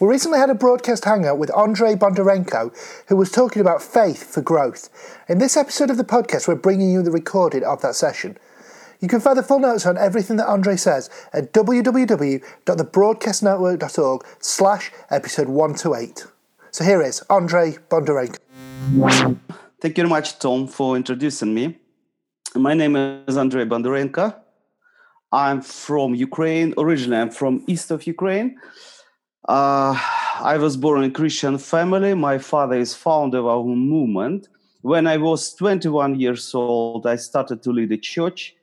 We recently had a broadcast hangout with Andrei Bondarenko, who was talking about faith for growth. In this episode of the podcast, we're bringing you the recording of that session. You can find the full notes on everything that Andrei says at www.thebroadcastnetwork.org slash episode 128. So here is Andrei Bondarenko. Thank you very much, Tom, for introducing me. My name is Andrei Bondarenko. I'm from Ukraine. Originally, I'm from east of Ukraine. Uh, I was born in a Christian family. My father is founder of our movement. When I was 21 years old, I started to lead a church.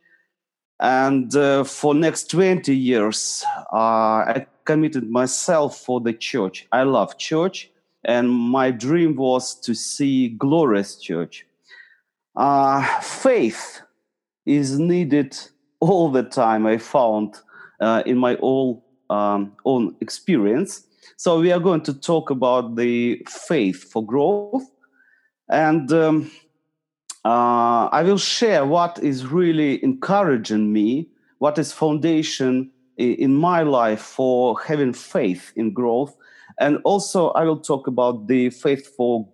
And uh, for next 20 years, uh, I committed myself for the church. I love church. And my dream was to see glorious church. Uh, faith is needed all the time i found uh, in my all, um, own experience. So we are going to talk about the faith for growth. And um, uh, i will share what is really encouraging me what is foundation in my life for having faith in growth. And also i will talk about the faith for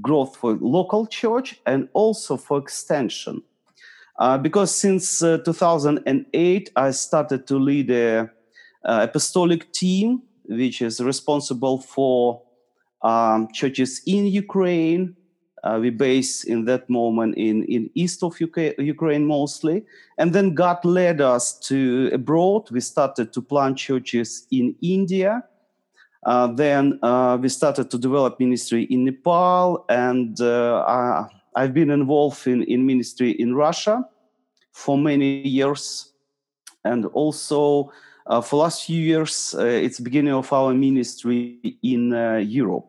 growth for local church and also for extension. Uh, because since uh, 2008, I started to lead a, a, apostolic team, which is responsible for um, churches in Ukraine. Uh, we base in that moment in, in east of UK, Ukraine mostly. And then God led us to abroad. We started to plant churches in India. Uh, then uh, we started to develop ministry in Nepal and uh, I've been involved in, in ministry in Russia for many years. And also, uh, for last few years, uh, it's beginning of our ministry in uh, Europe.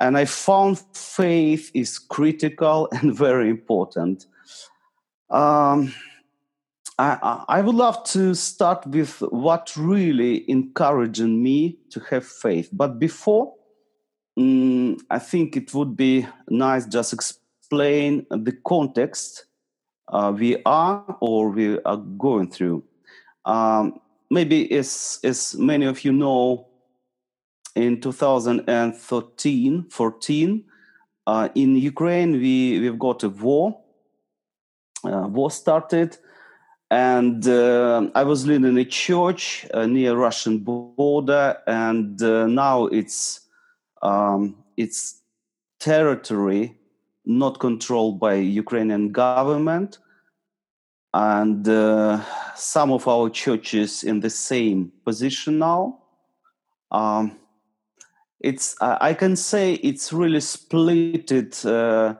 And I found faith is critical and very important. Um, I, I, would love to start with what really encouraging me to have faith. But before, um, I think it would be nice just explain the context uh, we are or we are going through. Um, maybe as, as many of you know, in 2013, 14, uh, in Ukraine, we, we've got a war. Uh, war started, and uh, I was living in a church uh, near Russian border, and uh, now it's um, it's territory not controlled by Ukrainian government, and uh, some of our churches in the same position now. Um, it's I can say it's really splitted uh,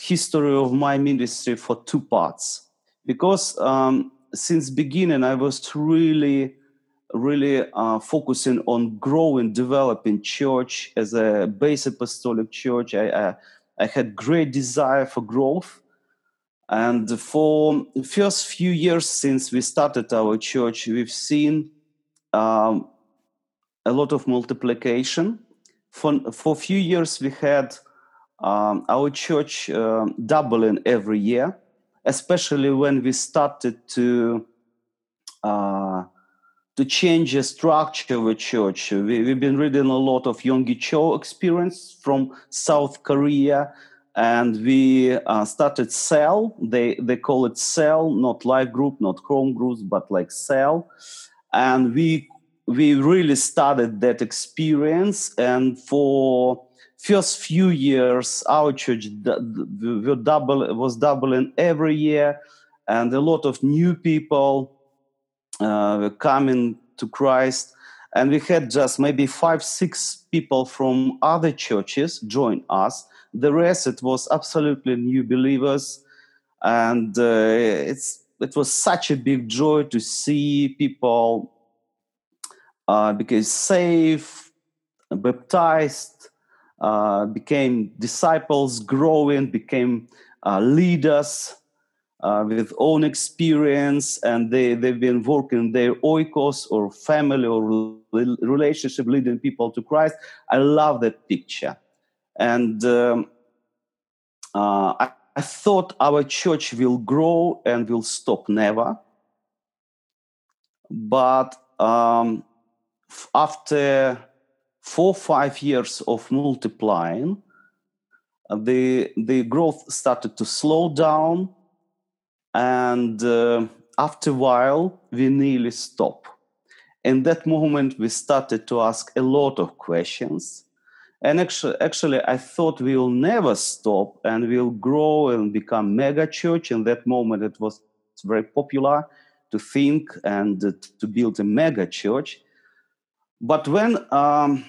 history of my ministry for two parts because um, since beginning I was really really uh, focusing on growing developing church as a base apostolic church I, I I had great desire for growth. And for the first few years since we started our church, we've seen um, a lot of multiplication. For, for a few years, we had um, our church uh, doubling every year, especially when we started to uh, to change the structure of a church. We, have been reading a lot of Yonggi Cho experience from South Korea, and we uh, started Cell. They they call it Cell, not live group, not home groups, but like Cell. And we we really started that experience, and for first few years, our church double was doubling every year, and a lot of new people uh, coming to Christ. And we had just maybe five, six people from other churches join us. The rest, it was absolutely new believers. And uh, it's, it was such a big joy to see people uh, become saved, baptized, uh, became disciples, growing, became uh, leaders uh, with own experience, and they, they've been working their oikos or family or relationship, leading people to Christ. I love that picture. And um, uh, I, I thought our church will grow and will stop never. But um, after four five years of multiplying, uh, the the growth started to slow down, and uh, after a while, we nearly stopped. In that moment, we started to ask a lot of questions. And actually, actually, I thought we will never stop and we'll grow and become mega church. In that moment, it was very popular to think and to build a mega church. But when um,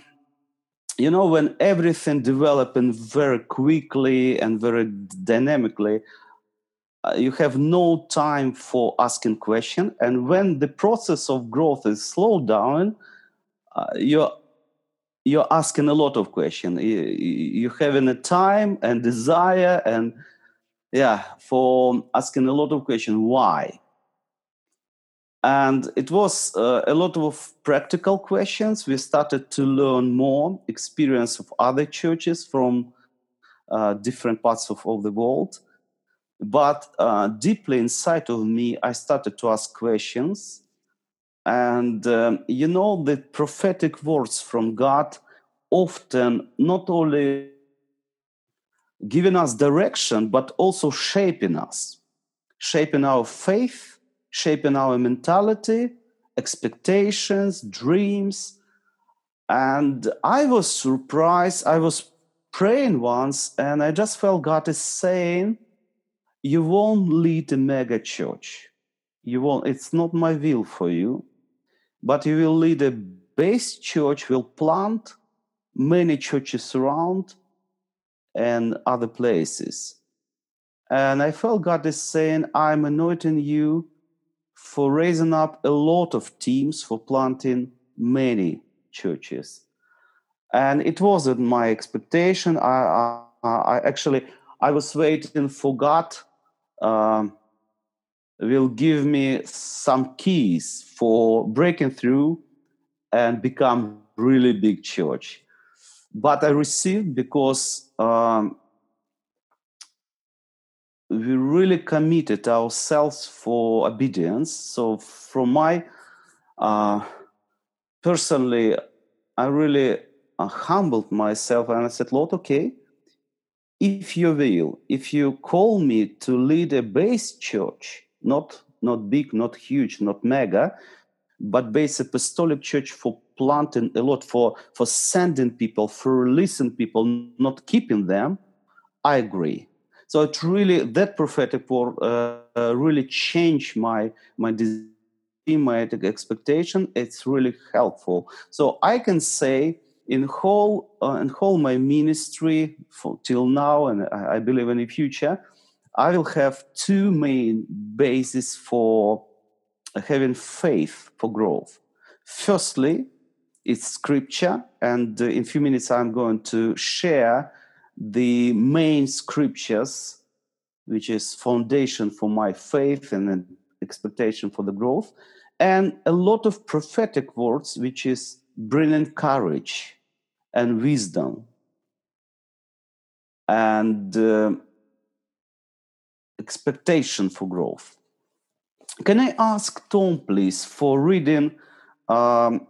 you know when everything developing very quickly and very dynamically, uh, you have no time for asking question. And when the process of growth is slowed down, uh, you're you're asking a lot of questions. You, you're having a time and desire and yeah for asking a lot of questions. Why? and it was uh, a lot of practical questions we started to learn more experience of other churches from uh, different parts of, of the world but uh, deeply inside of me i started to ask questions and um, you know the prophetic words from god often not only giving us direction but also shaping us shaping our faith shaping our mentality, expectations, dreams. And I was surprised. I was praying once and I just felt God is saying, You won't lead a mega church. You won't, it's not my will for you, but you will lead a base church, will plant many churches around and other places. And I felt God is saying, I'm anointing you for raising up a lot of teams for planting many churches. And it wasn't my expectation. I, I, I actually I was waiting for God um, will give me some keys for breaking through and become really big church. But I received because um, we really committed ourselves for obedience. So, from my uh, personally, I really uh, humbled myself and I said, Lord, okay, if you will, if you call me to lead a base church, not not big, not huge, not mega, but base apostolic church for planting a lot, for for sending people, for releasing people, not keeping them, I agree. So it really that prophetic word uh, uh, really changed my my my expectation. It's really helpful. So I can say in whole uh, in whole my ministry for, till now, and I, I believe in the future, I will have two main bases for having faith for growth. Firstly, it's scripture, and uh, in a few minutes I'm going to share the main scriptures, which is foundation for my faith and an expectation for the growth, and a lot of prophetic words, which is bringing courage and wisdom and uh, expectation for growth. Can I ask Tom, please, for reading um,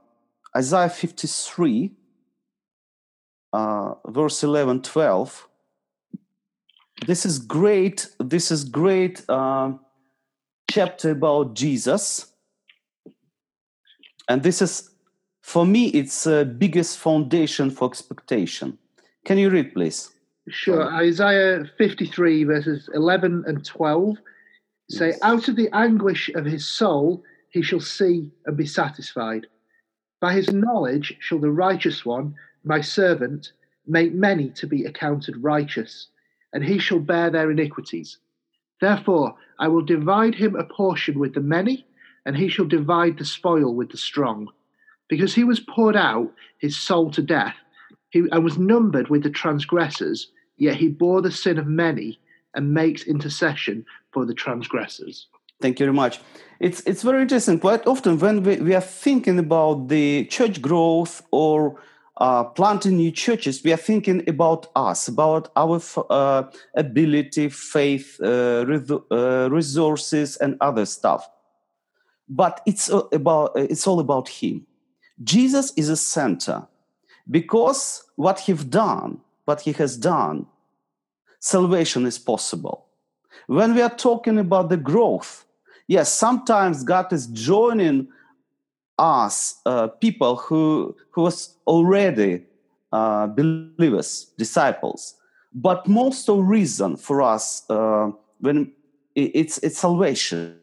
Isaiah 53, uh, verse 11 12 this is great this is great uh, chapter about jesus. And this is for me it's the biggest foundation for expectation. Can you read please sure isaiah 53 verses 11 and 12 say yes. out of the anguish of his soul he shall see and be satisfied by his knowledge shall the righteous one my servant, make many to be accounted righteous, and he shall bear their iniquities. Therefore, I will divide him a portion with the many, and he shall divide the spoil with the strong. Because he was poured out his soul to death, he, and was numbered with the transgressors, yet he bore the sin of many and makes intercession for the transgressors. Thank you very much. It's it's very interesting. Quite often, when we, we are thinking about the church growth or uh, planting new churches, we are thinking about us, about our uh, ability, faith, uh, uh resources, and other stuff. But it's about it's all about Him. Jesus is a center because what He's done, what He has done, salvation is possible. When we are talking about the growth, yes, sometimes God is joining us, uh, people who who was already uh, believers, disciples. But most of reason for us uh, when it's it's salvation.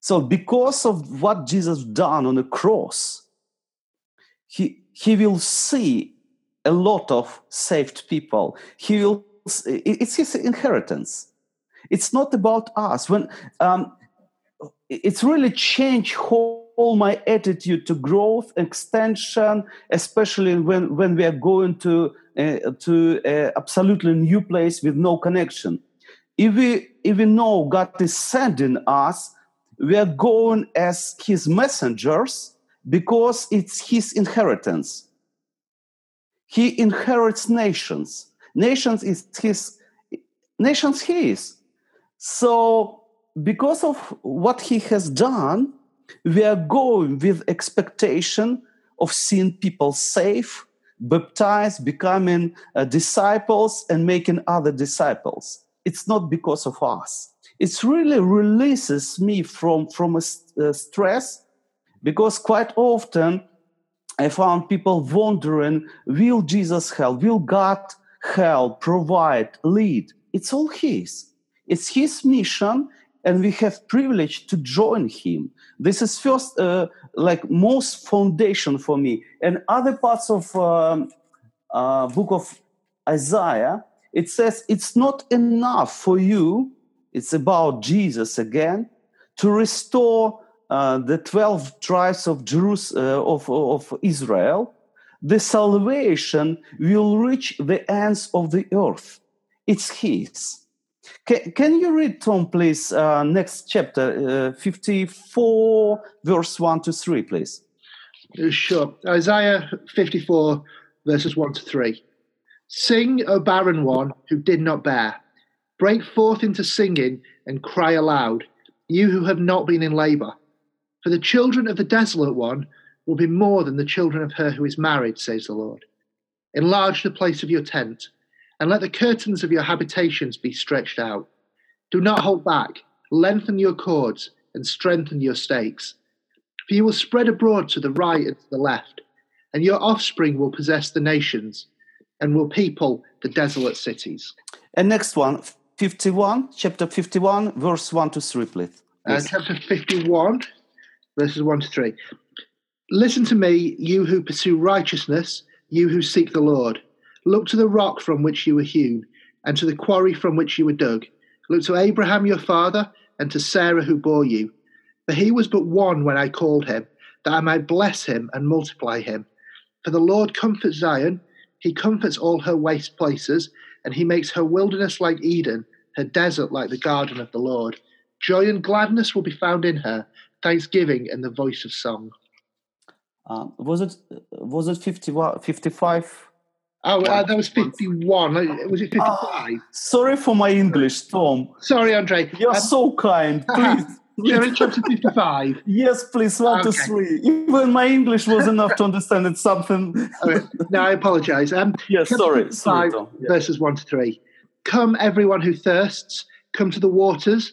So because of what Jesus done on the cross, he he will see a lot of saved people. He will it's his inheritance. It's not about us. When um, it's really changed whole my attitude to growth, extension, especially when, when we are going to uh, to a absolutely new place with no connection. If we if we know God is sending us, we are going as His messengers because it's His inheritance. He inherits nations. Nations is His nations. He is. So because of what he has done, we are going with expectation of seeing people safe, baptized, becoming uh, disciples, and making other disciples. It's not because of us. It really releases me from, from a, a stress because quite often I found people wondering will Jesus help? Will God help, provide, lead? It's all His. It's His mission and we have privilege to join him this is first uh, like most foundation for me and other parts of um, uh, book of isaiah it says it's not enough for you it's about jesus again to restore uh, the 12 tribes of uh, of, of Israel, the salvation will reach the ends of the earth. It's His. Can, can you read, Tom, please, uh, next chapter, uh, 54, verse 1 to 3, please? Sure. Isaiah 54, verses 1 to 3. Sing, O barren one who did not bear. Break forth into singing and cry aloud, you who have not been in labor. For the children of the desolate one will be more than the children of her who is married, says the Lord. Enlarge the place of your tent and let the curtains of your habitations be stretched out. Do not hold back, lengthen your cords, and strengthen your stakes. For you will spread abroad to the right and to the left, and your offspring will possess the nations and will people the desolate cities. And next one, 51, chapter 51, verse 1 to 3, please. Uh, chapter 51, verses 1 to 3. Listen to me, you who pursue righteousness, you who seek the Lord. Look to the rock from which you were hewn, and to the quarry from which you were dug. Look to Abraham your father, and to Sarah who bore you. For he was but one when I called him, that I might bless him and multiply him. For the Lord comforts Zion, he comforts all her waste places, and he makes her wilderness like Eden, her desert like the garden of the Lord. Joy and gladness will be found in her, thanksgiving and the voice of song. Uh, was it was it 50, 55 Oh, uh, that was 51. Uh, was it 55? Oh, sorry for my English, Tom. Sorry, Andrei. You're um, so kind. Please. You're in chapter 55. yes, please, one okay. to three. Even my English was enough to understand it's something. okay. No, I apologize. Um, yes, sorry. sorry Tom. Verses 1 to 3. Come, everyone who thirsts, come to the waters,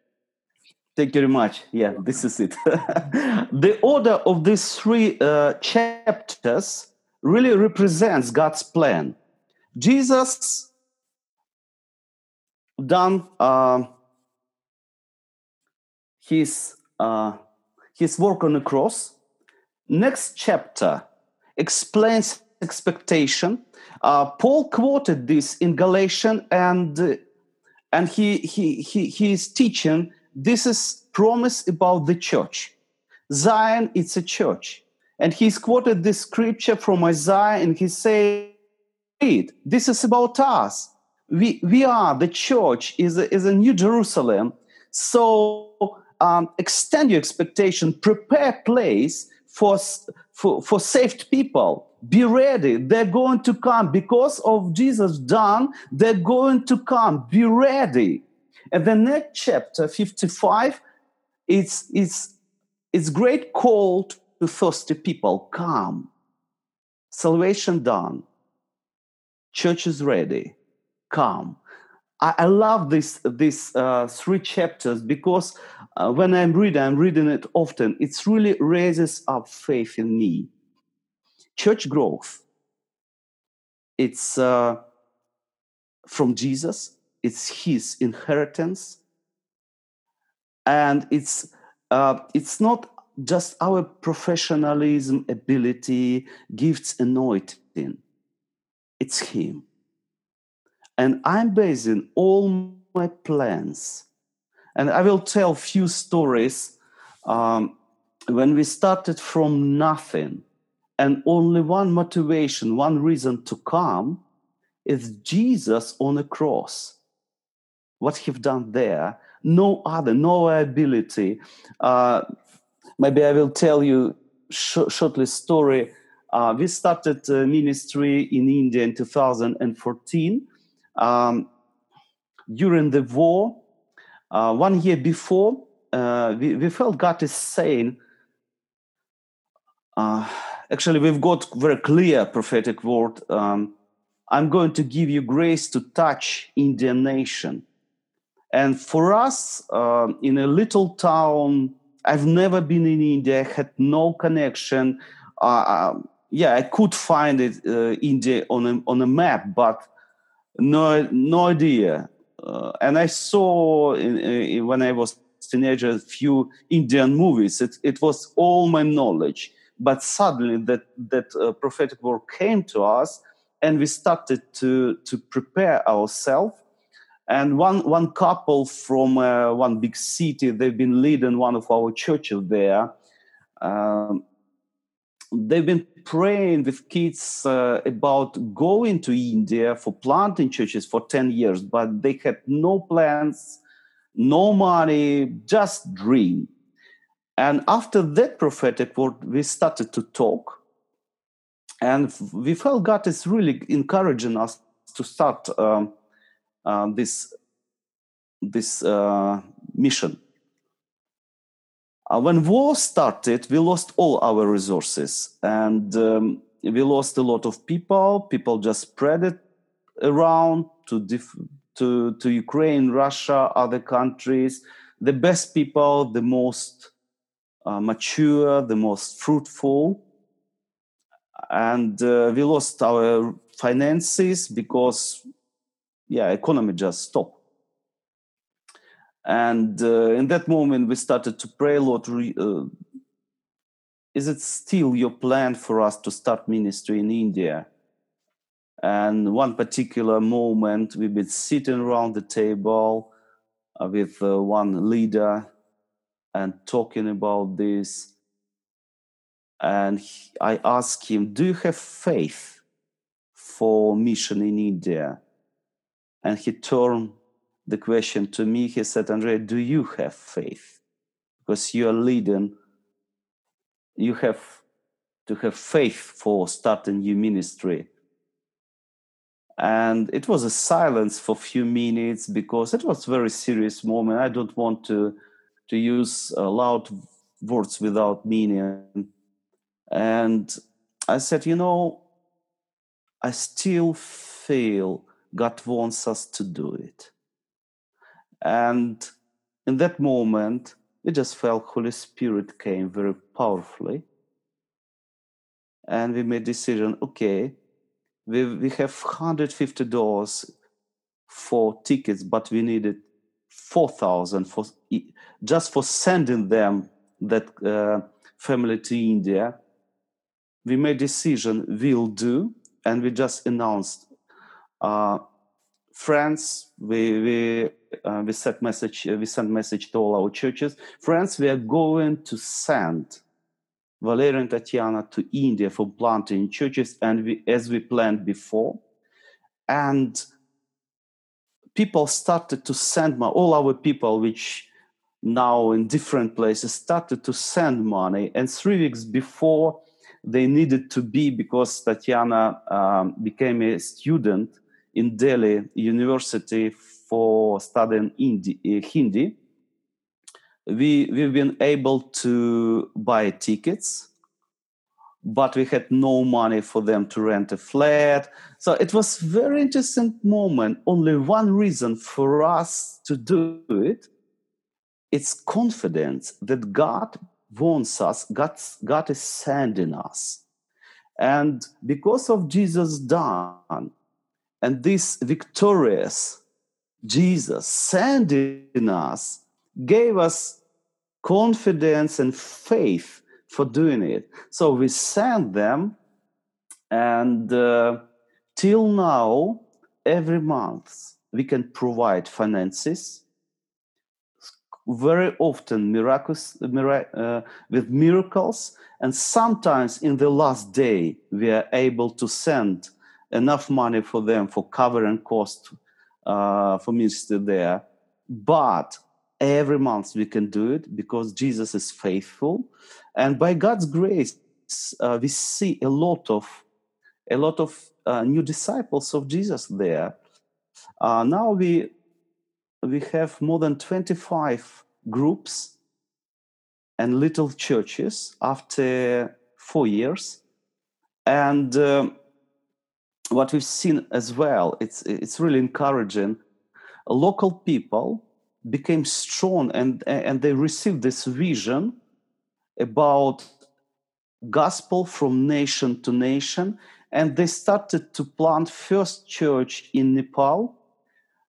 Thank you very much. Yeah, this is it. the order of these three uh, chapters really represents God's plan Jesus done uh, his uh, his work on the cross. Next chapter explains expectation. Uh, Paul quoted this in Galatians, and and he he he he is teaching this is promise about the church. Zion, it's a church, and he's quoted this scripture from Isaiah, and he said, "This is about us. We we are the church. is a, is a New Jerusalem. So um, extend your expectation, prepare place for for for saved people." be ready they're going to come because of jesus done they're going to come be ready and the next chapter 55 it's it's it's great call to thirsty people come. Salvation done. Church is ready. Come. I, I love this these uh, three chapters because uh, when i'm reading i'm reading it often it really raises up faith in me. Church growth. It's uh, from jesus it's his inheritance. And it's uh, it's not just our professionalism ability gifts anointing. It's him. And i'm basing all my plans. And i will tell few stories um, when we started from nothing and only one motivation, one reason to come is Jesus on the cross. What he've done there, no other, no ability. Uh, maybe I will tell you sh- shortly story. Uh, we started ministry in India in 2014 um, during the war. Uh, one year before, uh, we, we, felt God is saying, uh, actually we've got very clear prophetic word um, i'm going to give you grace to touch indian nation and for us uh, in a little town i've never been in india had no connection. Uh, um, yeah i could find it uh, india on a, on a map but no no idea. Uh, and i saw in, in, when i was teenager a few indian movies it, it was all my knowledge. But suddenly that that uh, prophetic word came to us and we started to to prepare ourselves and one one couple from uh, one big city they've been leading one of our churches there um, they've been praying with kids uh, about going to india for planting churches for 10 years but they had no plans no money just dream and after that prophetic word, we started to talk. And we felt God is really encouraging us to start um, uh, this, this uh, mission. Uh, when war started, we lost all our resources and um, we lost a lot of people. People just spread it around to, to, to Ukraine, Russia, other countries. The best people, the most uh, mature, the most fruitful. And uh, we lost our finances because, yeah, economy just stopped. And uh, in that moment, we started to pray, Lord, uh, is it still your plan for us to start ministry in India? And one particular moment, we've been sitting around the table uh, with uh, one leader and talking about this. And he, I asked him, Do you have faith for mission in India? And he turned the question to me. He said, Andrei, do you have faith? Because you are leading, you have to have faith for starting your ministry. And it was a silence for a few minutes because it was a very serious moment. I don't want to to use uh, loud words without meaning. And I said, you know, I still feel God wants us to do it. And in that moment, we just felt Holy Spirit came very powerfully. And we made decision, okay, we, we have $150 for tickets, but we needed 4,000 for just for sending them that uh, family to India. We made decision we'll do, and we just announced. Uh, friends, we we uh, we sent message we sent message to all our churches. Friends, we are going to send Valeria and Tatiana to India for planting churches, and we, as we planned before, and people started to send money. All our people, which now in different places, started to send money. And three weeks before they needed to be, because Tatiana um, became a student in Delhi University for studying Hindi, uh, Hindi. We we've been able to buy tickets but we had no money for them to rent a flat. So it was very interesting moment. Only one reason for us to do it it's confidence that god wants us god, god is sending us. And because of jesus done and this victorious jesus sending us gave us confidence and faith for doing it. So we sent them, and uh, till now, every month we can provide finances. Very often, miracles uh, with miracles, and sometimes in the last day we are able to send enough money for them for covering cost uh, for ministry there. But every month we can do it because Jesus is faithful, and by God's grace, uh, we see a lot of a lot of uh, new disciples of Jesus there. Uh, now we we have more than twenty five groups and little churches after four years, and. Um, what we've seen as well, it's it's really encouraging. Local people became strong and and they received this vision about gospel from nation to nation and they started to plant first church in nepal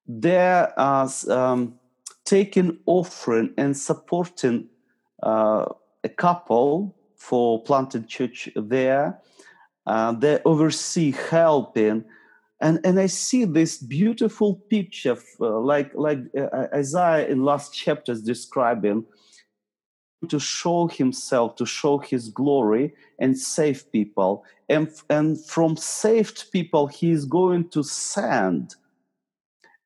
they're uh, um, taking offering and supporting uh, a couple for planting church there uh, they oversee helping and and I see this beautiful picture, uh, like like uh, Isaiah in last chapters describing, to show himself, to show his glory and save people, and and from saved people he is going to send.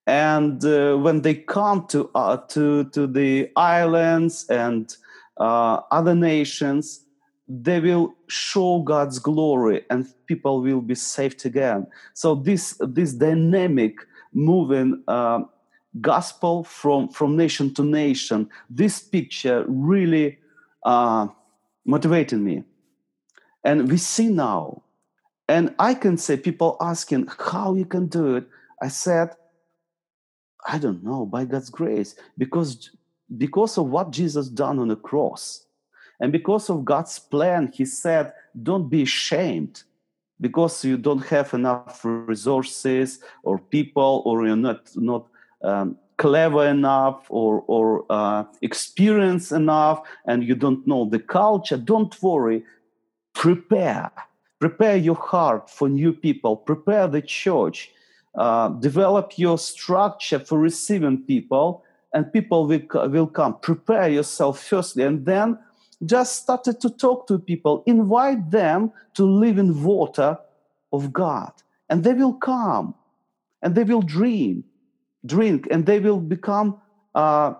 And uh, when they come to uh, to to the islands and uh, other nations, they will show God's glory and people will be saved again. So this this dynamic moving uh, gospel from from nation to nation, this picture really uh, motivated me, and we see now, and I can say people asking how you can do it. I said, I don't know by God's grace because because of what Jesus done on the cross and because of God's plan, He said, don't be ashamed because you don't have enough resources or people or you're not, not um, clever enough or, or uh, experienced enough and you don't know the culture. Don't worry. Prepare. Prepare your heart for new people. Prepare the church. Uh, develop your structure for receiving people and people will, will come. Prepare yourself firstly and then just started to talk to people, invite them to live in water of God. And they will come and they will dream, drink, and they will become uh,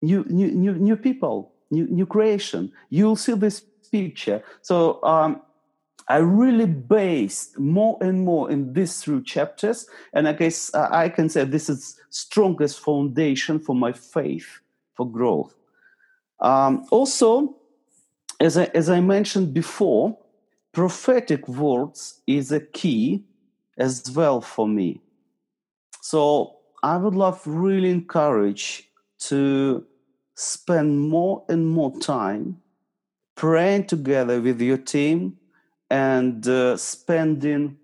new, new, new, new people, new, new creation. You'll see this picture. So um, I really based more and more in these three chapters, and I guess uh, I can say this is strongest foundation for my faith for growth. Um, also, as I, as I mentioned before, prophetic words is a key as well for me. So I would love really encourage to spend more and more time praying together with your team and uh, spending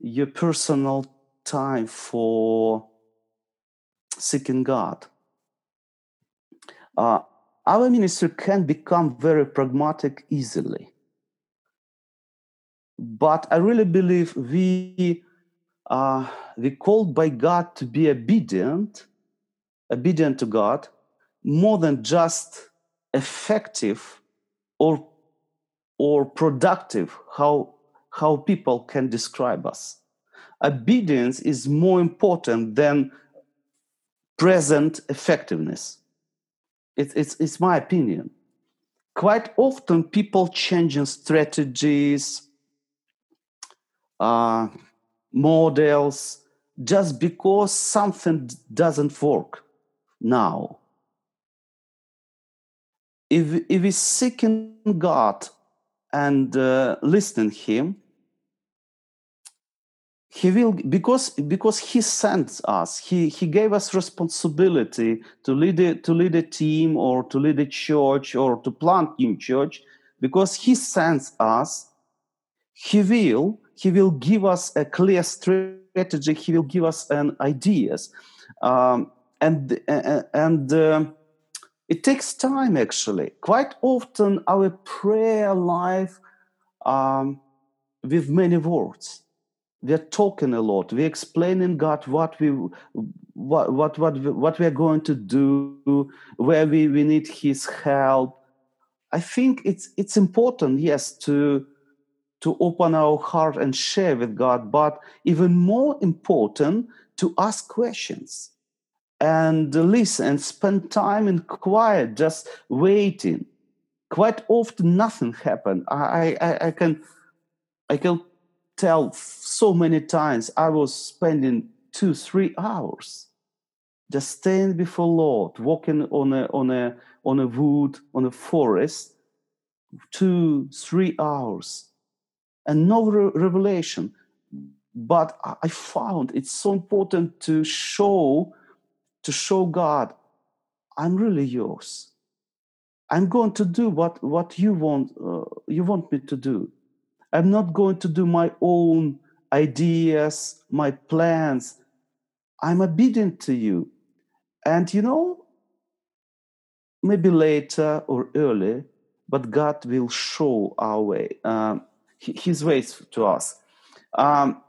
your personal time for seeking God. Uh, our ministry can become very pragmatic easily. But I really believe we uh, we called by God to be obedient, obedient to God, more than just effective or or productive. How how people can describe us. Obedience is more important than present effectiveness. It, it's, it's my opinion. Quite often, people changing strategies, uh, models, just because something doesn't work now. If, if we seeking God and uh, listening Him, he will because because he sent us he he gave us responsibility to lead a, to lead a team or to lead a church or to plant new church. Because he sends us he will he will give us a clear strategy he will give us an ideas. Um, and and uh, it takes time actually. Quite often our prayer life um, with many words we're talking a lot. We're explaining god what we what what what what we're going to do where we, we need his help. I think it's it's important yes to to open our heart and share with god but even more important to ask questions and listen and spend time in quiet just waiting. Quite often nothing happened i i, I can i can tell so many times I was spending two, three hours just staying before Lord, walking on a on a on a wood, on a forest, two, three hours, and no re- revelation. But I found it's so important to show to show God, I'm really yours. I'm going to do what what you want uh, you want me to do. I'm not going to do my own ideas, my plans. I'm obedient to you. And you know, maybe later or early, but God will show our way, um, His ways to us. Um,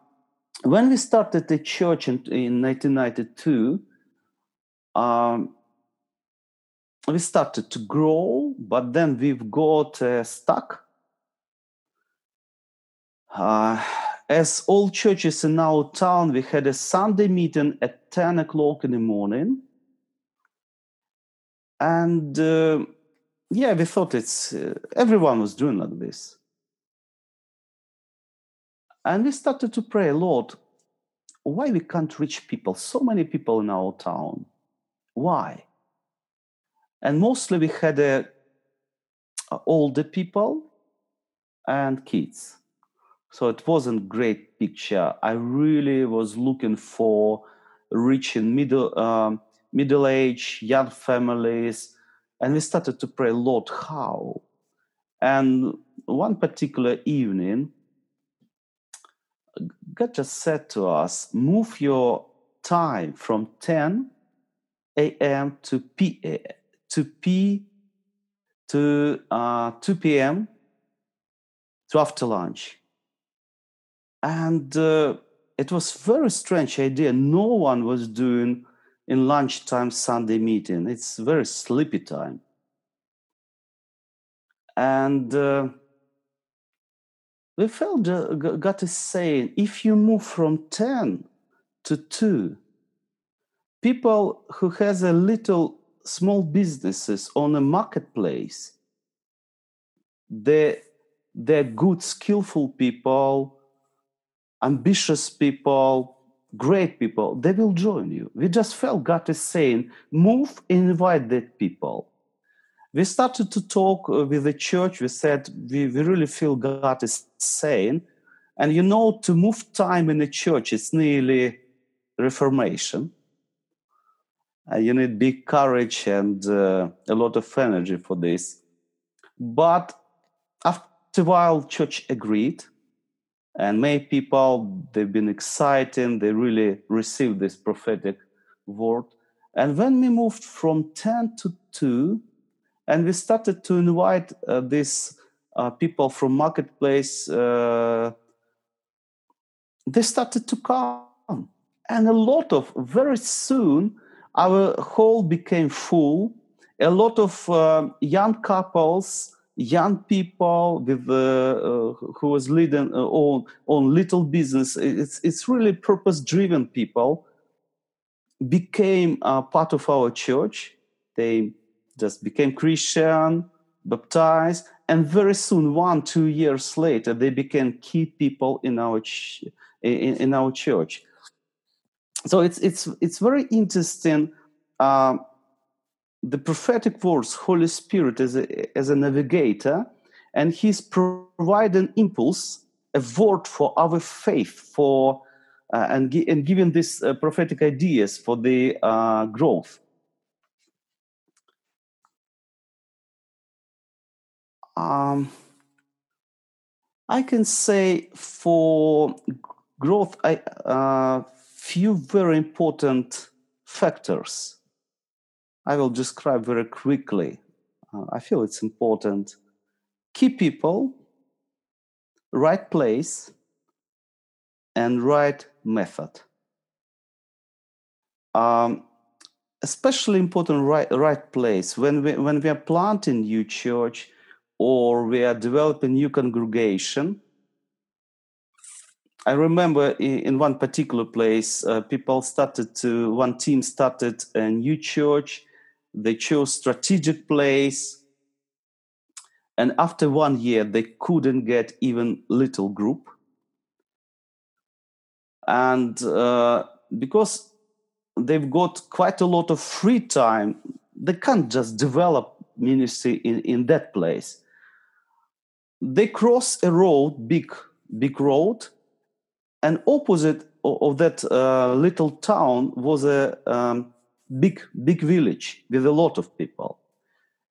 when we started the church in, in 1992, um, we started to grow, but then we've got uh, stuck uh, as all churches in our town, we had a Sunday meeting at 10 o'clock in the morning. And uh, yeah, we thought it's uh, everyone was doing like this. And we started to pray, Lord, why we can't reach people? So many people in our town. Why? And mostly we had uh, older people and kids so it wasn't great picture. I really was looking for rich reaching middle um, middle age, young families, and we started to pray, Lord, how? And one particular evening, God just said to us, move your time from 10 a.m. to p to p to uh, 2 p.m. to after lunch and uh, it was very strange idea. No one was doing in lunchtime sunday meeting. It's very sleepy time. And uh, we felt uh, god is saying if you move from 10 to 2 people who has a little small businesses on a marketplace they they're good skillful people ambitious people, great people, they will join you. We just felt God is saying, move, invite that people. We started to talk uh, with the church. We said, we, we really feel God is saying, and you know, to move time in the church, it's nearly reformation. Uh, you need big courage and uh, a lot of energy for this. But after a while, church agreed and many people they've been exciting. They really received this prophetic word. And when we moved from ten to two, and we started to invite uh, these uh, people from marketplace, uh, they started to come, and a lot of very soon our hall became full. A lot of uh, young couples, young people with uh, uh, who was leading uh, on on little business. It's it's really purpose driven people became part of our church. They just became Christian, baptized, and very soon, one two years later, they became key people in our ch- in, in our church so it's it's it's very interesting. Uh, the prophetic words, Holy Spirit as a, as a navigator, and He's providing impulse, a word for our faith, for uh, and, and giving these uh, prophetic ideas for the uh, growth. Um, I can say for growth, I uh, few very important factors. I will describe very quickly. Uh, I feel it's important. Key people, right place, and right method. Um, especially important right, right place when we, when we are planting new church or we are developing new congregation I remember in one particular place, uh, people started to, one team started a new church. They chose strategic place. And after one year, they couldn't get even little group. And uh, because they've got quite a lot of free time, they can't just develop ministry in, in that place. They cross a road, big, big road, and opposite of that uh, little town was a um, big big village with a lot of people.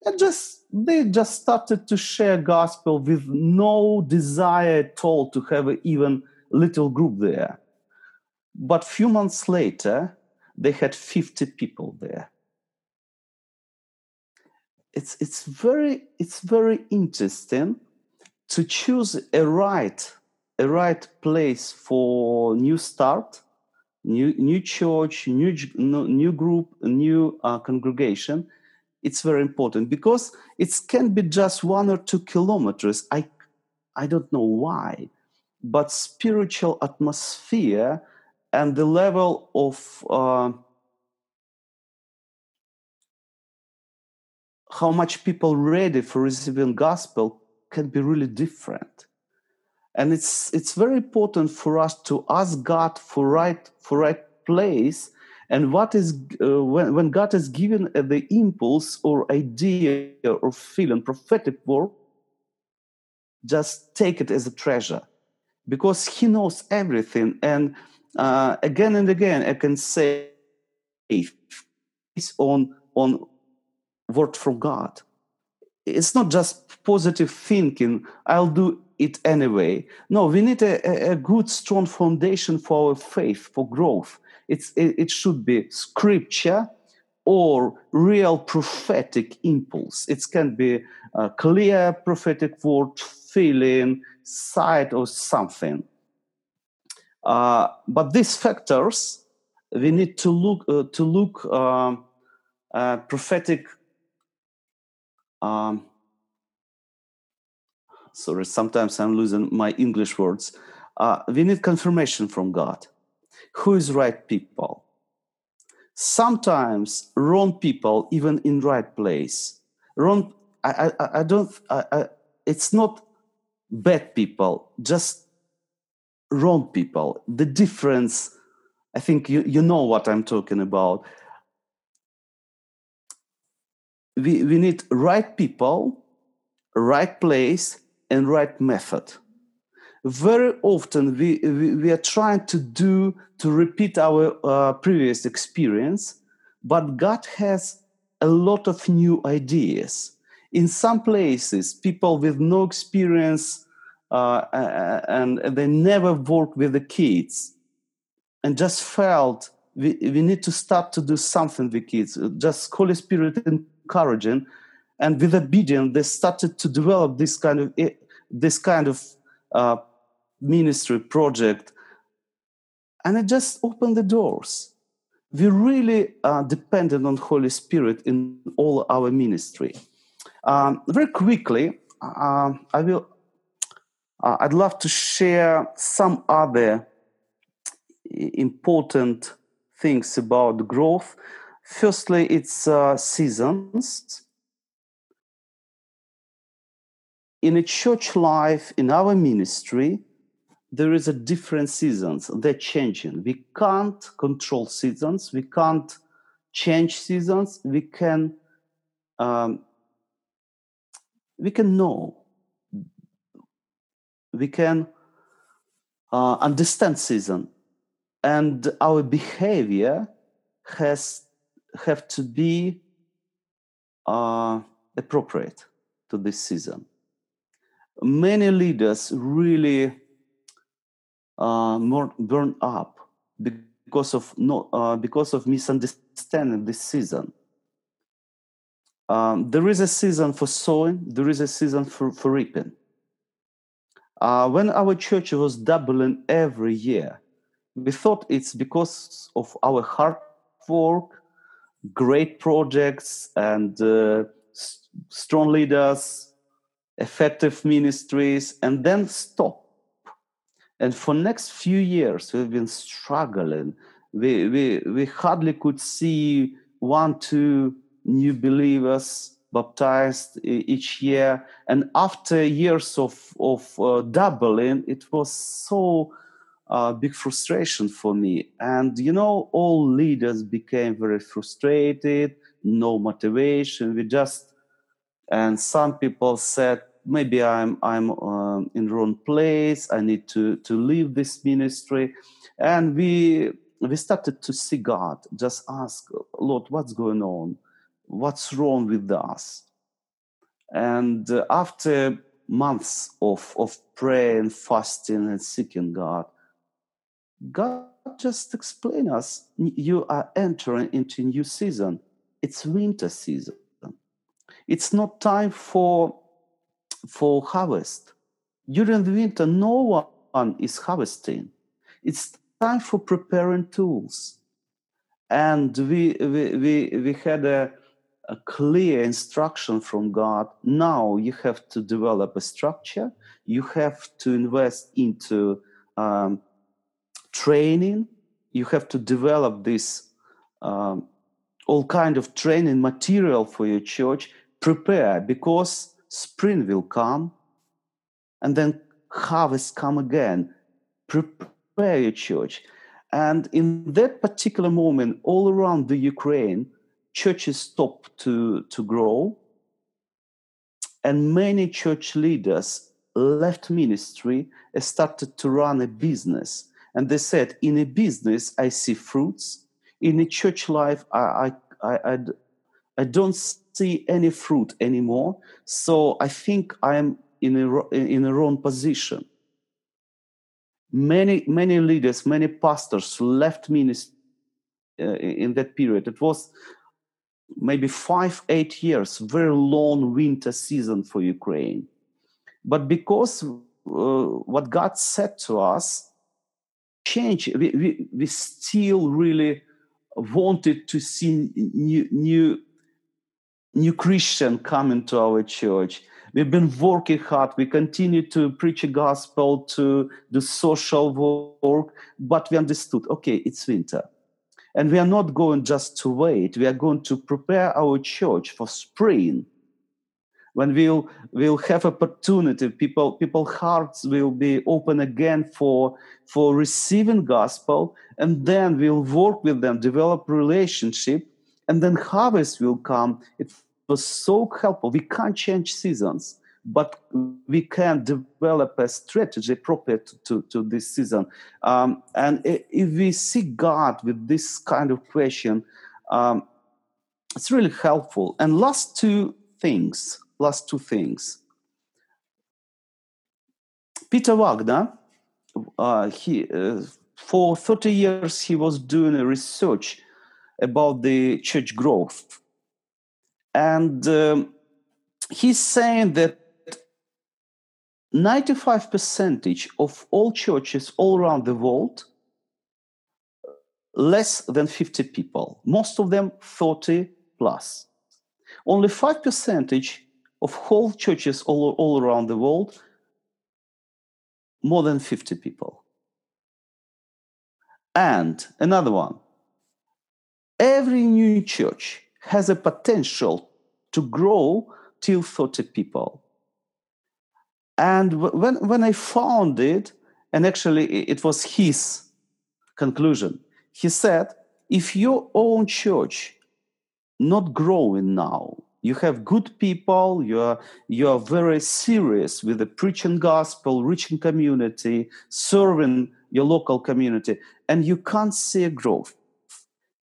And just they just started to share gospel with no desire at all to have even little group there. But few months later they had 50 people there. It's it's very it's very interesting to choose a right a right place for new start, new new church, new new group, new uh, congregation. It's very important because it can be just one or two kilometers. I I don't know why, but spiritual atmosphere and the level of uh, how much people ready for receiving gospel can be really different and it's it's very important for us to ask god for right for right place and what is uh, when, when god has given uh, the impulse or idea or feeling prophetic word just take it as a treasure because he knows everything. And uh, again and again i can say it's on on word from god. It's not just positive thinking i'll do it anyway. No, we need a, a good, strong foundation for our faith, for growth. It's, it, should be scripture or real prophetic impulse. It can be a clear prophetic word, feeling, sight, or something. Uh, but these factors, we need to look uh, to look um, uh, prophetic um, sorry, sometimes I'm losing my English words. Uh, we need confirmation from God. Who is right people? Sometimes wrong people, even in right place. Wrong. I. I, I don't. I, I, it's not bad people. Just wrong people. The difference. I think you you know what I'm talking about. We we need right people, right place, and right method. Very often we, we, we are trying to do, to repeat our uh, previous experience, but God has a lot of new ideas. In some places, people with no experience uh, and they never worked with the kids, and just felt we, we need to start to do something with kids. Just Holy Spirit encouraging, and with obedience, they started to develop this kind of eh, this kind of uh, ministry project, and it just opened the doors. We really are dependent on Holy Spirit in all our ministry. Um, very quickly, uh, I will uh, I'd love to share some other important things about growth. Firstly, it's uh, seasons. In a church life, in our ministry, there is a different seasons. They're changing. We can't control seasons. We can't change seasons. We can um, we can know we can uh, understand season and our behavior has have to be uh, appropriate to this season many leaders really uh, burn up because of no uh, because of misunderstanding this season. Um, there is a season for sowing there is a season for, for reaping. Uh, when our church was doubling every year, we thought it's because of our hard work, great projects, and uh, strong leaders, effective ministries, and then stop. And for next few years, we've been struggling. We, we, we hardly could see one, two new believers baptized each year. And after years of, of uh, doubling, it was so uh, big frustration for me. And, you know, all leaders became very frustrated, no motivation. We just, and some people said, maybe I'm, I'm um, in wrong place. I need to, to leave this ministry. And we, we started to see God, just ask, Lord, what's going on? what's wrong with us and uh, after months of, of prayer and fasting and seeking god god just explain us you are entering into a new season it's winter season it's not time for for harvest during the winter no one is harvesting it's time for preparing tools and we we we, we had a a clear instruction from God. Now you have to develop a structure. You have to invest into um, training. You have to develop this um, all kind of training material for your church. Prepare because spring will come, and then harvest come again. Prepare your church. And in that particular moment, all around the Ukraine, churches stopped to, to grow, and many church leaders left ministry and started to run a business. And they said, in a business, I see fruits. In a church life, I, I, I, I don't see any fruit anymore. So I think I'm in a, in a wrong position. Many, many leaders, many pastors left ministry uh, in that period. It was maybe five, eight years, very long winter season for Ukraine. But because uh, what God said to us, change, we, we, we still really wanted to see new, new, new Christian coming to our church. We've been working hard. We continue to preach a gospel, to do social work, but we understood, okay, it's winter and we are not going just to wait, we are going to prepare our church for spring. When we'll, we'll have opportunity, people, people hearts will be open again for, for receiving gospel, and then we'll work with them, develop relationship, and then harvest will come. It was so helpful. We can't change seasons but we can develop a strategy appropriate to, to this season. Um, and if we see God with this kind of question, um, it's really helpful. And last two things, last two things. Peter Wagner, uh, he uh, for 30 years he was doing a research about the church growth, and um, he's saying that 95 percentage of all churches all around the world less than 50 people. Most of them 40 plus. Only 5 percentage of whole churches all, all around the world more than 50 people. And another one. Every new church has a potential to grow till 30 people and when, when I found it, and actually it was his conclusion, he said, if your own church not growing now, you have good people, you are, you are very serious with the preaching gospel, reaching community, serving your local community, and you can't see a growth.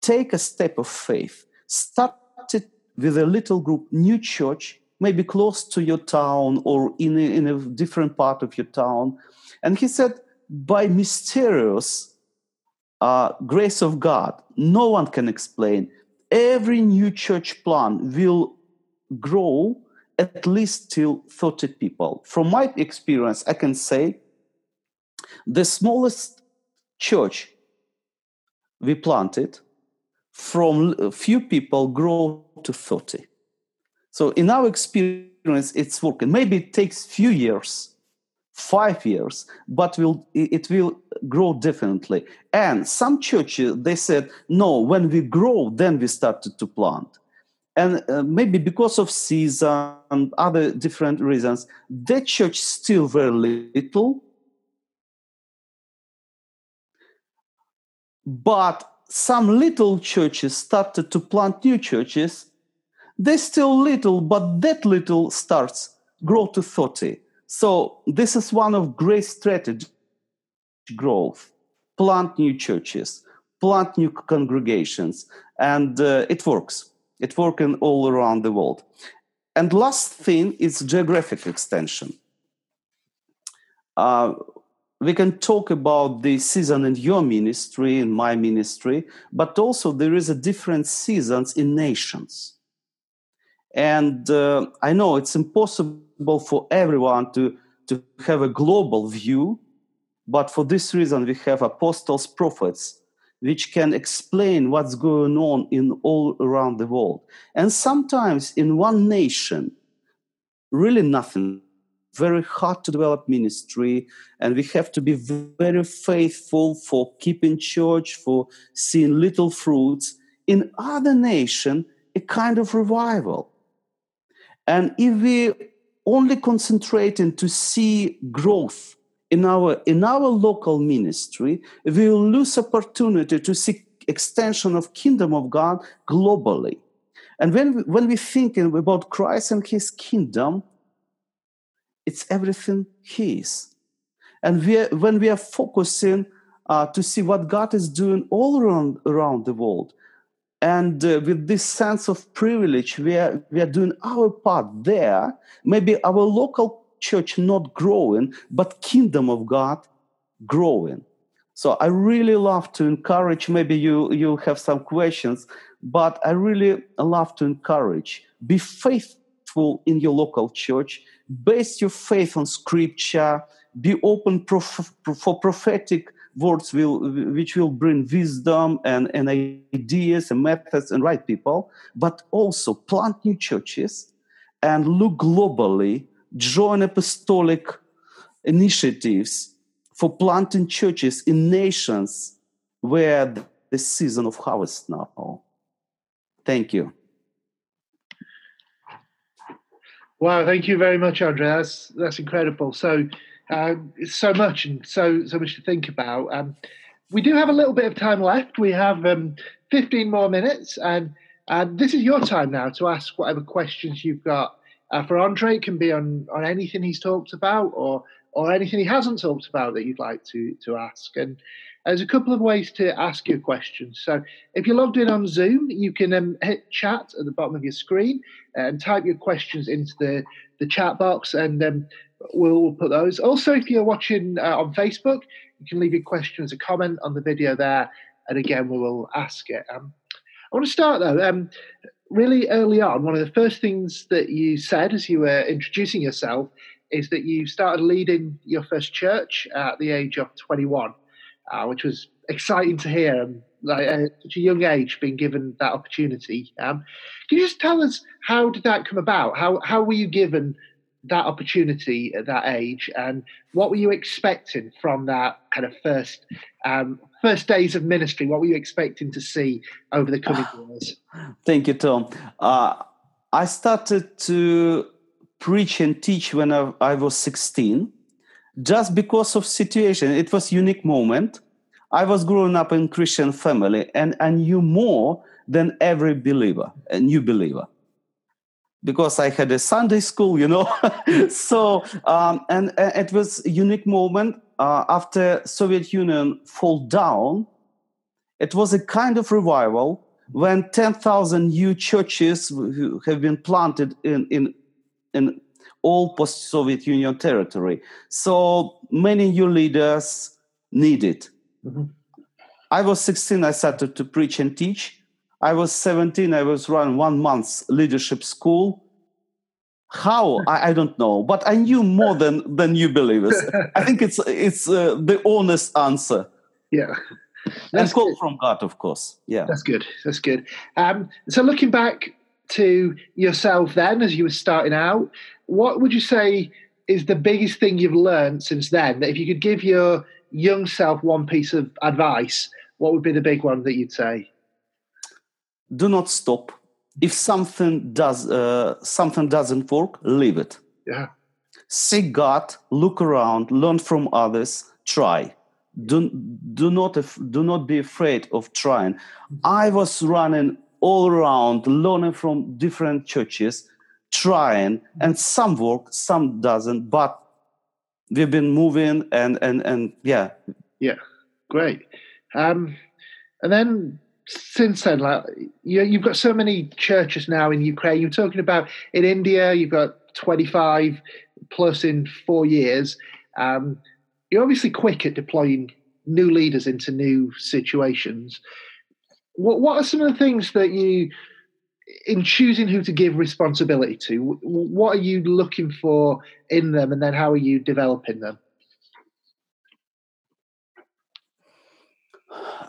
Take a step of faith. Start it with a little group, new church, maybe close to your town or in a, in a different part of your town. And he said, by mysterious uh, grace of God, no one can explain. Every new church plan will grow at least till 30 people. From my experience, I can say the smallest church we planted from a few people grow to 30 so in our experience, it's working. Maybe it takes few years, five years, but will it will grow differently. And some churches they said, no, when we grow, then we started to plant. And uh, maybe because of season and other different reasons, that church still very little. But some little churches started to plant new churches they're still little, but that little starts grow to 30. So this is one of great strategy growth. Plant new churches, plant new congregations, and uh, it works. It's working all around the world. And last thing is geographic extension. Uh, we can talk about the season in your ministry, in my ministry, but also there is a different seasons in nations. And uh, I know it's impossible for everyone to, to have a global view, but for this reason, we have apostles, prophets, which can explain what's going on in all around the world. And sometimes in one nation, really nothing, very hard to develop ministry, and we have to be very faithful for keeping church, for seeing little fruits. In other nation, a kind of revival and if we only concentrating to see growth in our in our local ministry, we will lose opportunity to see extension of kingdom of God globally. And when we, when we're thinking about Christ and His kingdom, it's everything His. And we are, when we are focusing uh, to see what God is doing all around around the world, and uh, with this sense of privilege we are we are doing our part there maybe our local church not growing but kingdom of god growing so i really love to encourage maybe you you have some questions but i really love to encourage be faithful in your local church base your faith on scripture. Be open prof- for prophetic words will which will bring wisdom and, and ideas and methods and right people but also plant new churches and look globally. Join apostolic initiatives for planting churches in nations where the season of harvest now. Thank you wow thank you very much Andrei that's that's incredible so um, so much and so so much to think about. Um, we do have a little bit of time left. We have um, 15 more minutes, and and this is your time now to ask whatever questions you've got. Uh, for Andrei, it can be on on anything he's talked about, or or anything he hasn't talked about that you'd like to to ask. And there's a couple of ways to ask your questions. So if you're logged in on Zoom, you can um, hit chat at the bottom of your screen and type your questions into the, the chat box and um, we'll, we'll, put those. Also, if you're watching uh, on Facebook, you can leave your question as a comment on the video there. And again, we will ask it. Um, I want to start though. Um, really early on, one of the first things that you said as you were introducing yourself is that you started leading your first church at the age of 21, uh, which was exciting to hear. Um, like at such a young age, being given that opportunity. Um, can you just tell us how did that come about? How how were you given that opportunity at that age, and what were you expecting from that kind of first um, first days of ministry? What were you expecting to see over the coming years? Thank you, Tom. Uh, I started to preach and teach when I, I was 16 just because of situation it was unique moment. I was growing up in christian family and i knew more than every believer a new believer. Because i had a sunday school you know? So um, and, and, it was a unique moment uh, after soviet union fall down it was a kind of revival when 10,000 new churches have been planted in, in in all post-Soviet Union territory. So many new leaders needed. Mm-hmm. I was 16, I started to preach and teach. I was 17, I was running one month's leadership school. How I, I, don't know, but I knew more than than you believers. I think it's it's uh, the honest answer. Yeah, that's and call from God, of course. Yeah, that's good. That's good. Um, so looking back to yourself then as you were starting out, what would you say is the biggest thing you've learned since then? That if you could give your young self one piece of advice, what would be the big one that you'd say? Do not stop. If something does uh, something doesn't work, leave it. Yeah. Seek God, look around, learn from others, try. Do, do not do not be afraid of trying. I was running all around, learning from different churches, trying, and some work, some doesn't, but we've been moving and and and yeah. Yeah, great. Um, and then since then, like you, you've got so many churches now in Ukraine. You're talking about in India, you've got 25 plus in four years. Um, you're obviously quick at deploying new leaders into new situations what what are some of the things that you in choosing who to give responsibility to what are you looking for in them and then how are you developing them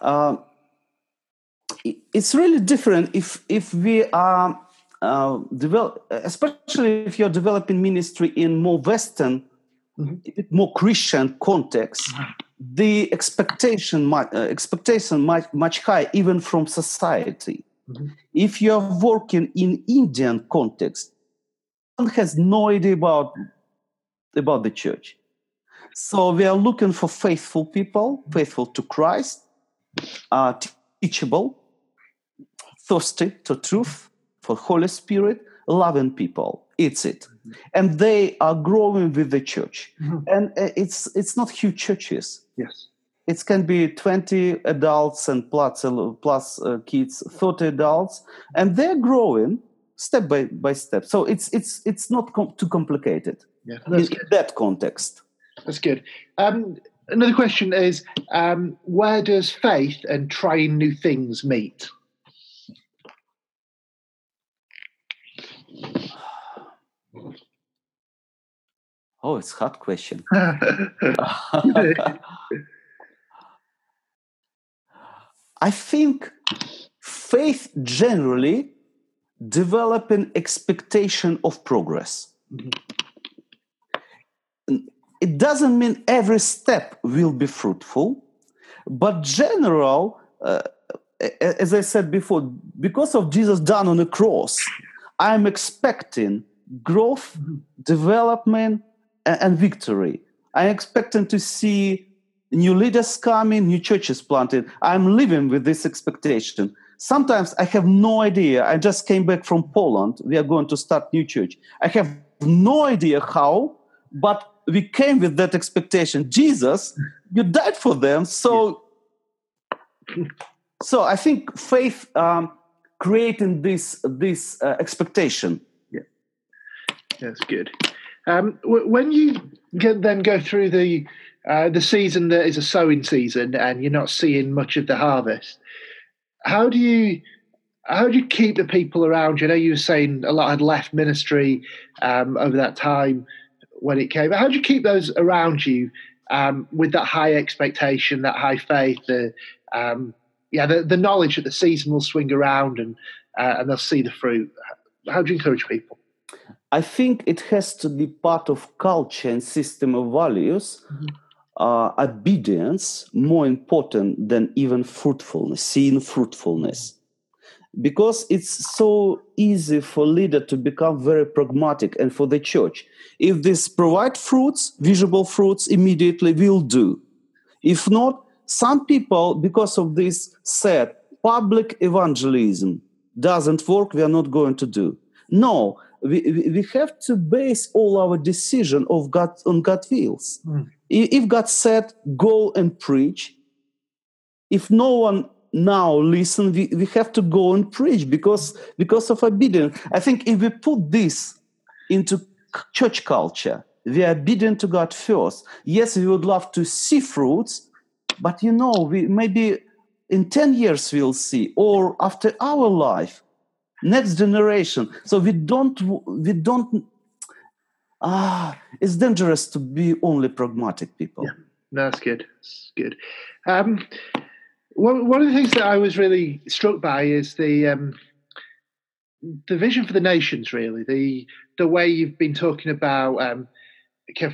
uh, it's really different if if we are uh, develop, especially if you're developing ministry in more Western, mm-hmm. more Christian context. Mm-hmm the expectation might, uh, expectation might much higher even from society. Mm-hmm. If you are working in Indian context, one has no idea about about the church. So we are looking for faithful people, faithful to Christ, uh, teachable, thirsty to truth, for Holy Spirit, loving people. It's it, mm-hmm. and they are growing with the church. Mm-hmm. And uh, it's it's not huge churches Yes. It can be 20 adults and plus, plus uh, kids, 30 adults, and they're growing step by, by step. So it's it's it's not com- too complicated yeah, in, in, that context. That's good. Um, another question is um, where does faith and trying new things meet? Oh, it's a hard question. I think faith generally develop an expectation of progress. Mm-hmm. It doesn't mean every step will be fruitful, but general, uh, as I said before, because of Jesus done on the cross, I'm expecting growth, mm-hmm. development, and victory. I'm expecting to see new leaders coming, new churches planted. I'm living with this expectation. Sometimes I have no idea. I just came back from Poland. We are going to start new church. I have no idea how, but we came with that expectation. Jesus, you died for them, so so I think faith um, creating this this uh, expectation. Yeah, that's good. Um, when you then go through the uh, the season that is a sowing season and you're not seeing much of the harvest, how do you how do you keep the people around you? Know you were saying a lot had left ministry um, over that time when it came. But how do you keep those around you um, with that high expectation, that high faith, the um, yeah, the, the knowledge that the season will swing around and uh, and they'll see the fruit. How do you encourage people? I think it has to be part of culture and system of values. Mm-hmm. Uh, obedience more important than even fruitfulness, seeing fruitfulness because it's so easy for leader to become very pragmatic and for the church if this provide fruits visible fruits immediately will do if not some people because of this said public evangelism doesn't work we are not going to do. No we, we have to base all our decision of god on god wills. Mm. if god said go and preach if no one now listen we, we have to go and preach because because of obedience. I think if we put this into church culture we are obedient to god first. Yes we would love to see fruits but you know we maybe in 10 years we'll see or after our life next generation. So we don't we don't ah it's dangerous to be only pragmatic people. Yeah that's good that's good. Um one, one of the things that I was really struck by is the um, the vision for the nations. Really, the the way you've been talking about um,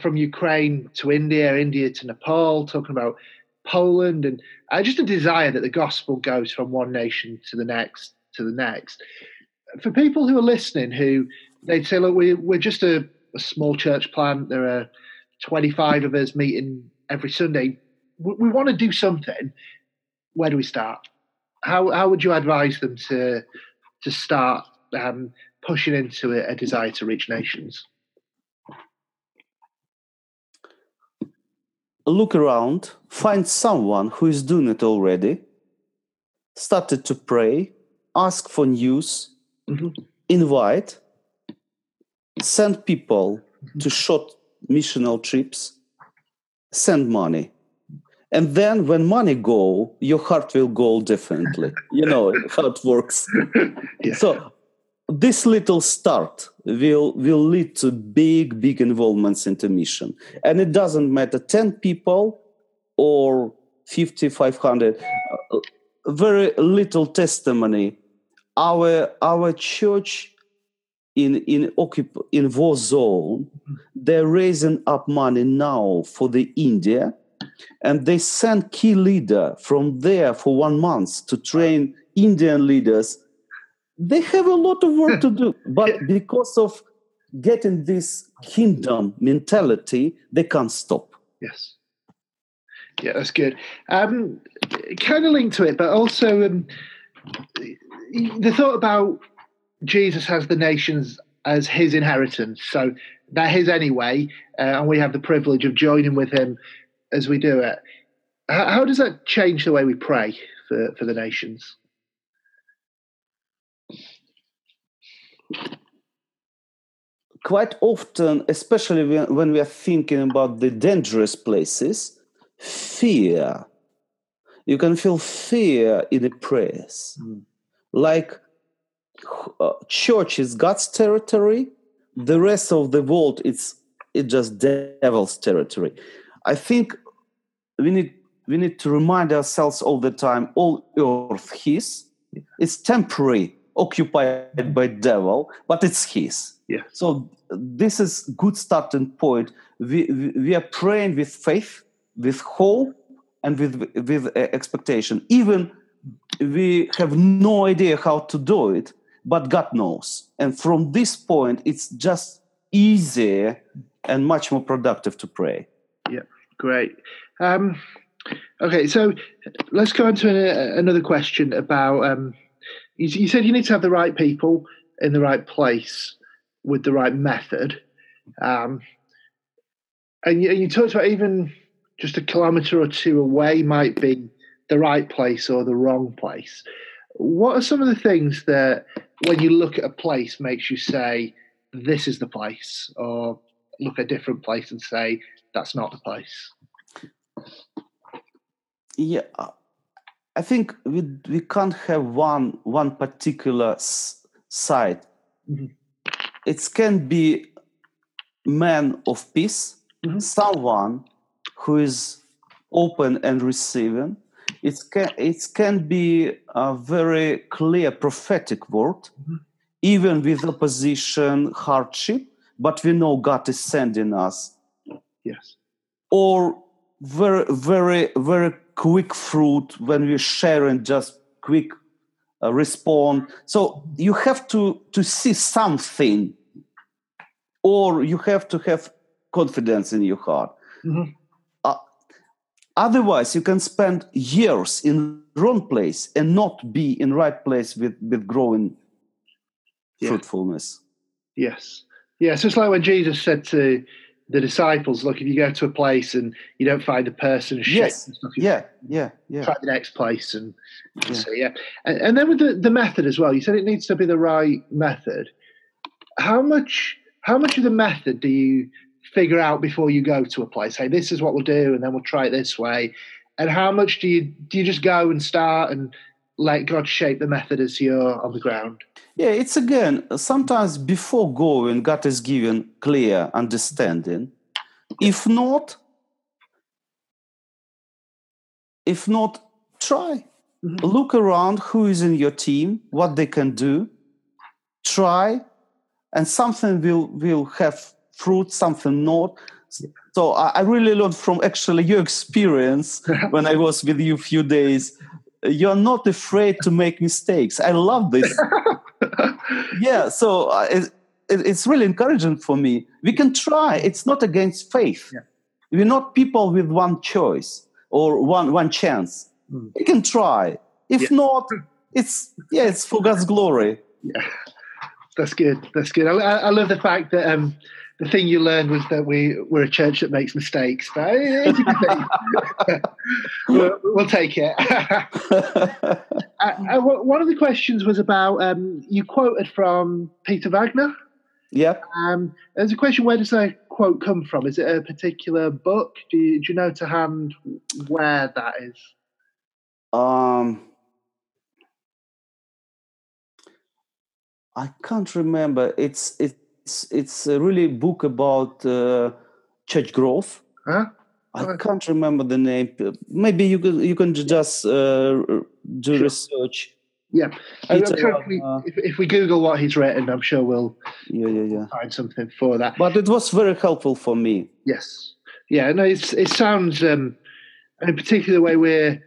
from Ukraine to India, India to Nepal, talking about Poland, and uh, just a desire that the gospel goes from one nation to the next to the next. For people who are listening, who they'd say, "Look, we, we're just a, a small church plant. There are 25 of us meeting every Sunday. We, we want to do something." where do we start? How how would you advise them to to start um, pushing into a, a desire to reach nations? Look around, find someone who is doing it already. Started to pray, ask for news, mm-hmm. invite, send people mm-hmm. to short missional trips, send money and then when money go your heart will go differently you know how it works yeah. so this little start will will lead to big big involvements into mission. And it doesn't matter 10 people or 50 500 uh, very little testimony. Our our church in in occup- in war zone they're raising up money now for the india and they sent key leader from there for one month to train indian leaders they have a lot of work to do but because of getting this kingdom mentality they can't stop. Yes. Yeah that's good. Um, kind of linked to it but also um, the thought about jesus has the nations as his inheritance so they're his anyway uh, and we have the privilege of joining with him as we do it. How, how does that change the way we pray for, for the nations? Quite often, especially when we are thinking about the dangerous places, fear. You can feel fear in the prayers. Mm. Like uh, church is God's territory, the rest of the world it's it's just devil's territory. I think we need we need to remind ourselves all the time all earth his it's temporary occupied by devil but it's his. Yeah. So this is good starting point. We, we, are praying with faith with hope and with with uh, expectation. Even we have no idea how to do it but god knows. And from this point it's just easier and much more productive to pray. Yeah great. Um, okay, so let's go on to another question about. Um, you, you, said you need to have the right people in the right place with the right method, um, and, you, you talked about even just a kilometre or two away might be the right place or the wrong place. What are some of the things that, when you look at a place, makes you say, "This is the place," or look at a different place and say, "That's not the place"? Yeah, uh, I think we we can't have one one particular side. Mm-hmm. It can be man of peace, Mhm. someone who is open and receiving. It can it can be a very clear prophetic word, Mhm. even with opposition, hardship. But we know God is sending us Yes. or very very very quick fruit when we share and just quick uh, respond so you have to to see something or you have to have confidence in your heart Mhm. uh, otherwise you can spend years in wrong place and not be in right place with with growing Yeah. fruitfulness Yes. yes it's like when Jesus said to the disciples, "Look, if you go to a place and you don't find the person, yes and stuff, yeah yeah yeah try the next place." And Yeah. so yeah, and, and then with the, the method as well, you said it needs to be the right method. How much? How much of the method do you figure out before you go to a place? Hey, this is what we'll do, and then we'll try it this way. And how much do you do you just go and start and let God shape the method as you're on the ground? Yeah, it's again sometimes before going, God is given clear understanding. If not, if not, try. Mhm. Look around who is in your team, what they can do. Try, and something will will have fruit, something not. So I, I really learned from actually your experience when I was with you a few days. You're not afraid to make mistakes. I love this yeah so uh, it, it- it's really encouraging for me we can try it's not against faith Yeah. we're not people with one choice or one one chance Mm. we can try if Yeah. not it's yeah it's for god's glory Yeah, that's good. That's good. I, I I love the fact that um, the thing you learned was that we we're a church that makes mistakes. But it's a good thing. we'll, we'll take it. Uh, uh, one of the questions was about um, you quoted from Peter Wagner. yeah Um, there's a question: Where does that quote come from? Is it a particular book? Do you, do you know to hand where that is? um i can't remember it's it's it's a really book about uh, church growth Huh? I can't remember the name. Maybe you can you can just uh, do research. Yeah, I'm sure if we, if, if we Google what he's written, I'm sure we'll Yeah, yeah, yeah. find something for that. But it was very helpful for me. Yes. Yeah, no, it's, it sounds, um, and in particular, the way we're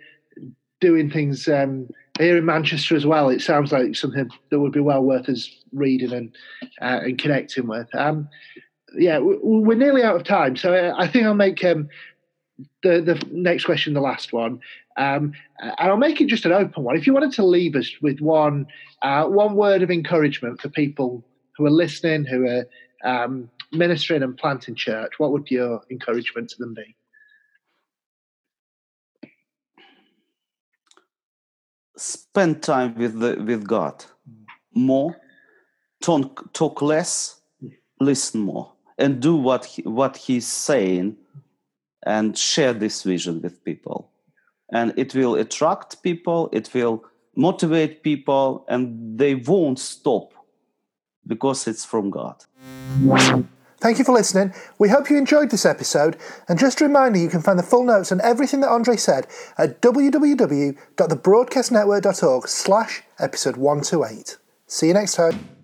doing things um, here in Manchester as well, it sounds like something that would be well worth us reading and uh, and connecting with. Um, yeah, we- we're nearly out of time, so I I think I'll make um, the the next question the last one, um, and I'll make it just an open one. If you wanted to leave us with one uh, one word of encouragement for people who are listening, who are um, ministering and planting church, what would your encouragement to them be? Spend time with the with God more. Talk talk less. Listen more, and do what he, what He's saying, and share this vision with people. And it will attract people. It will motivate people, and they won't stop because it's from God. Thank you for listening. We hope you enjoyed this episode. And just a reminder, you can find the full notes on everything that Andrei said at www.thebroadcastnetwork.org slash episode 128. See you next time.